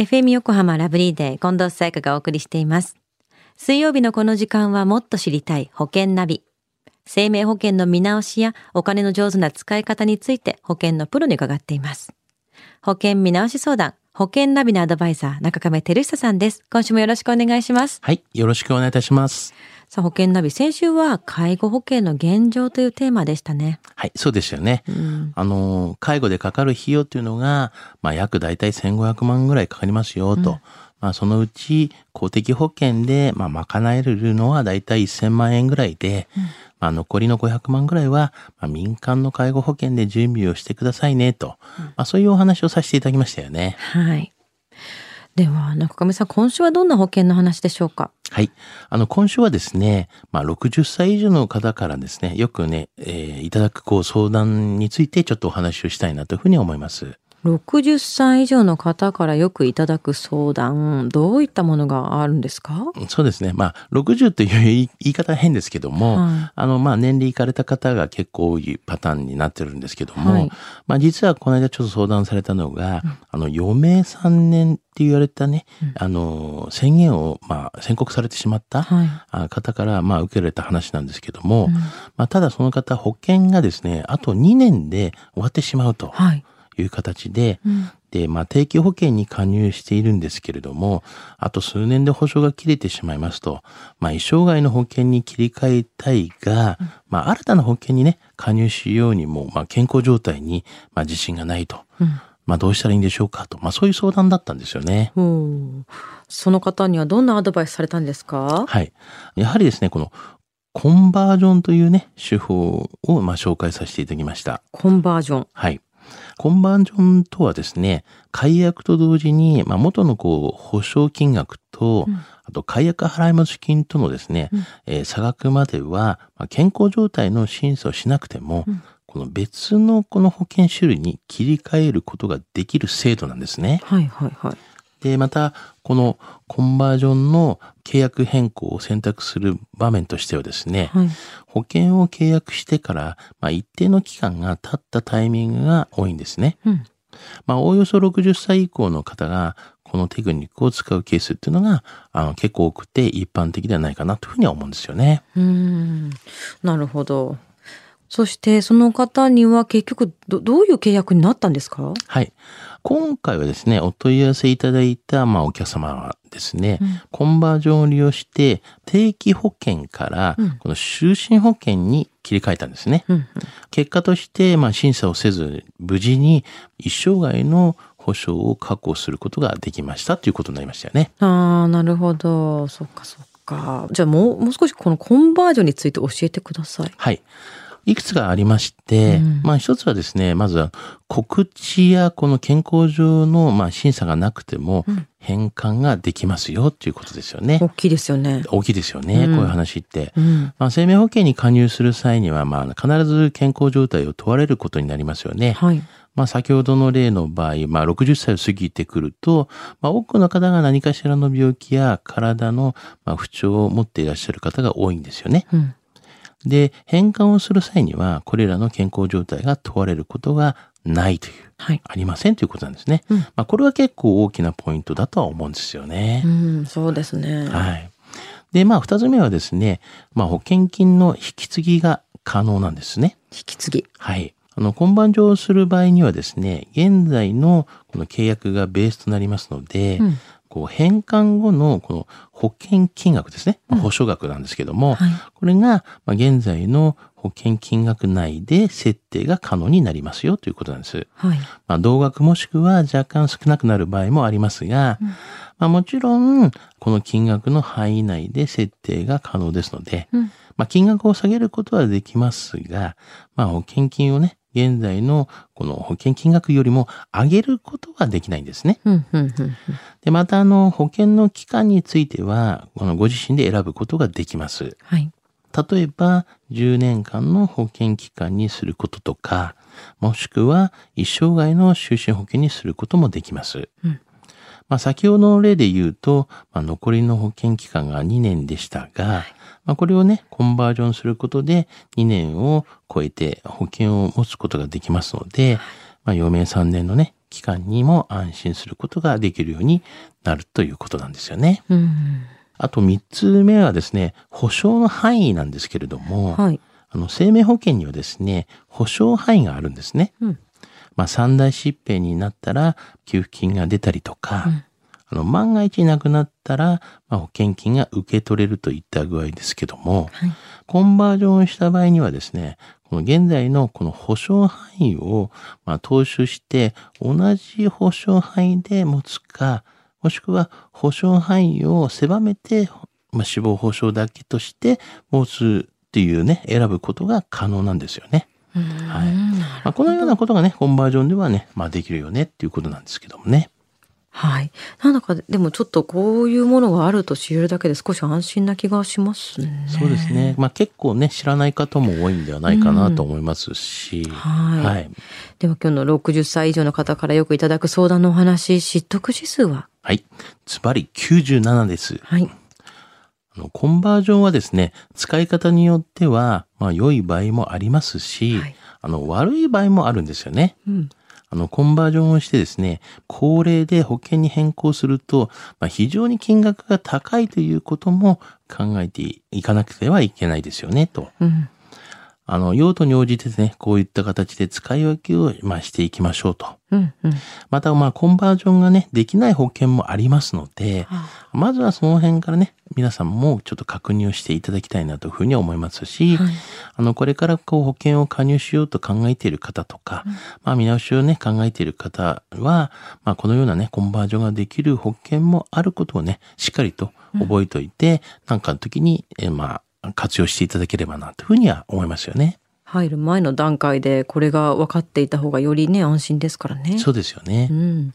FM 横浜ラブリーデー近藤沙耶香がお送りしています。水曜日のこの時間はもっと知りたい保険ナビ。生命保険の見直しやお金の上手な使い方について保険のプロに伺っています。保険見直し相談、保険ナビのアドバイザー、中亀照久さんです。今週もよろしくお願いします。はい。よろしくお願いいたします。さあ、保険ナビ、先週は介護保険の現状というテーマでしたね。はい。そうですよね。うん、あの、介護でかかる費用っていうのが、まあ、約大体1500万ぐらいかかりますよ、と。まあ、そのうち公的保険で、まあ、賄えるのは大体1000万円ぐらいで、まあ、残りの500万ぐらいは、まあ、民間の介護保険で準備をしてくださいね、と。まあ、そういうお話をさせていただきましたよね。はい。では、中上さん、今週はどんな保険の話でしょうか？はい。あの、今週はですね、まあ、60歳以上の方からですね、よくね、えーいただくこう相談についてちょっとお話をしたいなというふうに思います。60歳以上の方からよくいただく相談、どういったものがあるんですか？そうですね。まあ、60という言い方は変ですけども、はい。あの、まあ、年齢いかれた方が結構多いパターンになってるんですけども、はい。まあ、実はこの間ちょっと相談されたのが、あの、余命3年って言われたね、あの、宣言を、まあ、宣告されてしまった、方から、まあ、受けられた話なんですけども、まあ、ただその方、保険がですね、あと2年で終わってしまうと。はい。いう形で、うんで、まあ、定期保険に加入しているんですけれども、あと数年で保証が切れてしまいますと、まあ、一生涯の保険に切り替えたいが、まあ、新たな保険にね、加入しようにも、まあ、健康状態に、まあ、自信がないと。うんまあ、どうしたらいいんでしょうかと。まあ、そういう相談だったんですよね。その方にはどんなアドバイスされたんですか？はい。やはりですね、この、コンバージョンというね、手法を、まあ、紹介させていただきました。コンバージョン。はい。コンバージョンとはですね、解約と同時に、まあ、元のこう、保証金額と、あと解約払い戻し金とのですね、えー差額までは、まあ、健康状態の審査をしなくても、この別のこの保険種類に切り替えることができる制度なんですね。はいはいはい。で、また、このコンバージョンの契約変更を選択する場面としてはですね、はい。保険を契約してから、まあ、一定の期間が経ったタイミングが多いんですね。うん。まあ、おおよそ60歳以降の方が、このテクニックを使うケースっていうのが、あの、結構多くて一般的ではないかなというふうには思うんですよね。うーん。なるほど。そして、その方には結局ど、どういう契約になったんですか？はい。今回はですね、お問い合わせいただいた、まあ、お客様はですね、コンバージョンを利用して、定期保険から、この就寝保険に切り替えたんですね。うん。結果として、まあ、審査をせず、無事に一生涯の保証を確保することができましたということになりましたよね。ああ、なるほど。そっかそっか。じゃあもう、もう少しこのコンバージョンについて教えてください。はい。いくつかありまして、うんまあ一つはですね、まずは告知やこの健康上のまあ審査がなくても返還ができますよっていうことですよね。大きいですよね。大きいですよね、うんこういう話って。うん。まあ、生命保険に加入する際には、まあ、必ず健康状態を問われることになりますよね。はい。まあ、先ほどの例の場合、まあ、60歳を過ぎてくると、まあ、多くの方が何かしらの病気や体のまあ不調を持っていらっしゃる方が多いんですよね。うん。で、返還をする際には、これらの健康状態が問われることがないという、はい。ありませんということなんですね。うんまあ、これは結構大きなポイントだとは思うんですよね。うん、そうですね。はい。で、まあ、二つ目はですね、まあ、保険金の引き継ぎが可能なんですね。引き継ぎ。はい。あの、今番上する場合にはですね、現在のこの契約がベースとなりますので、うんこう返還後のこの保険金額ですね。まあ保証額なんですけども、はいこれがまあ現在の保険金額内で設定が可能になりますよということなんです。はい。まあ、同額もしくは若干少なくなる場合もありますが、まあ、もちろん、この金額の範囲内で設定が可能ですので、うんまあ、金額を下げることはできますが、まあ、保険金をね、現在のこの保険金額よりも上げることはできないんですね。で、また、あの、保険の期間については、このご自身で選ぶことができます。はい。例えば、10年間の保険期間にすることとか、もしくは一生涯の就寝保険にすることもできます。うんまあ、先ほどの例で言うと、まあ、残りの保険期間が2年でしたが、まあ、これをね、コンバージョンすることで2年を超えて保険を持つことができますので、まあ、余命3年のね、期間にも安心することができるようになるということなんですよね。うん。あと3つ目はですね、保証の範囲なんですけれども、はい。あの生命保険にはですね、保証範囲があるんですね。うん。まあ、三大疾病になったら給付金が出たりとか、うんあの万が一亡くなったら、まあ、保険金が受け取れるといった具合ですけども、はい。コンバージョンした場合にはですね、この現在のこの保証範囲を、まあ、踏襲して同じ保証範囲で持つか、もしくは保証範囲を狭めて、まあ、死亡保障だけとして持つっていうね、選ぶことが可能なんですよね。はいまあ、このようなことがね、コンバージョンではね、まあ、できるよねっていうことなんですけどもね。はい。なんだかでもちょっとこういうものがあると知るだけで少し安心な気がしますね。そうですね。まあ結構ね、知らない方も多いんではないかなと思いますし。はいはい。では今日の60歳以上の方からよくいただく相談のお話、知得指数は？はい。ズバリ97です。はい。あのコンバージョンはですね、使い方によっては、まあ良い場合もありますし、はいあの悪い場合もあるんですよね。うん。あの、コンバージョンをしてですね、高齢で保険に変更すると、まあ、非常に金額が高いということも考えていかなくてはいけないですよね、と。うん。あの、用途に応じてですね、こういった形で使い分けを、まあ、していきましょうと。うん。うん。また、まあ、コンバージョンがね、できない保険もありますので、まずはその辺からね、皆さんもちょっと確認をしていただきたいなというふうに思いますし、はいあの、これからこう保険を加入しようと考えている方とか、まあ見直しをね、考えている方は、まあこのようなね、コンバージョンができる保険もあることをね、しっかりと覚えておいて、なんかの時に、えーまあ、活用していただければなというふうには思いますよね。入る前の段階でこれが分かっていた方がよりね、安心ですからね。そうですよね。うん。